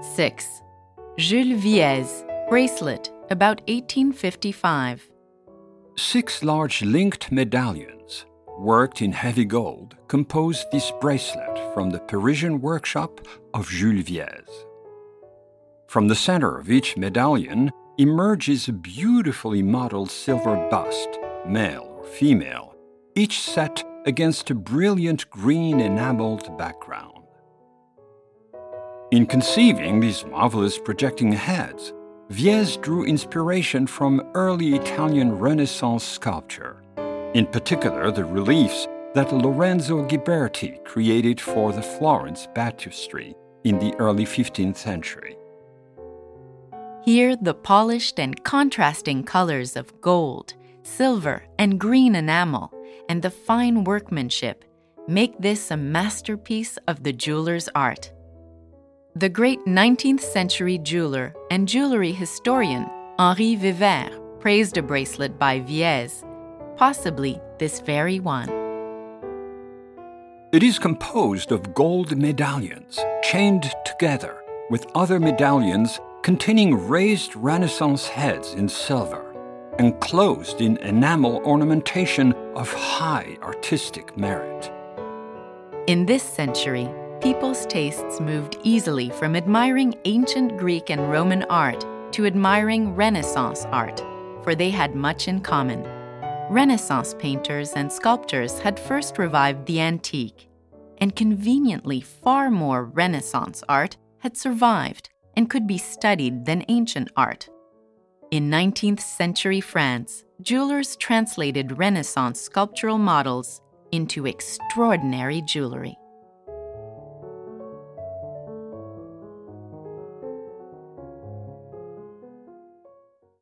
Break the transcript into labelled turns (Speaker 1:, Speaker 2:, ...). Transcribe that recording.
Speaker 1: 6. Jules Wièse, bracelet, about 1855.
Speaker 2: Six large linked medallions, worked in heavy gold, compose this bracelet from the Parisian workshop of Jules Wièse. From the center of each medallion emerges a beautifully modeled silver bust, male or female, each set against a brilliant green enameled background. In conceiving these marvelous projecting heads, Wièse drew inspiration from early Italian Renaissance sculpture, in particular the reliefs that Lorenzo Ghiberti created for the Florence baptistry in the early 15th century.
Speaker 1: Here, the polished and contrasting colors of gold, silver, and green enamel, and the fine workmanship make this a masterpiece of the jeweler's art. The great 19th century jeweler and jewelry historian Henri Vever praised a bracelet by Wièse, possibly this very one.
Speaker 2: It is composed of gold medallions chained together with other medallions containing raised Renaissance heads in silver, enclosed in enamel ornamentation of high artistic merit.
Speaker 1: In this century, people's tastes moved easily from admiring ancient Greek and Roman art to admiring Renaissance art, for they had much in common. Renaissance painters and sculptors had first revived the antique, and conveniently far more Renaissance art had survived and could be studied than ancient art. In 19th century France, jewelers translated Renaissance sculptural models into extraordinary jewelry.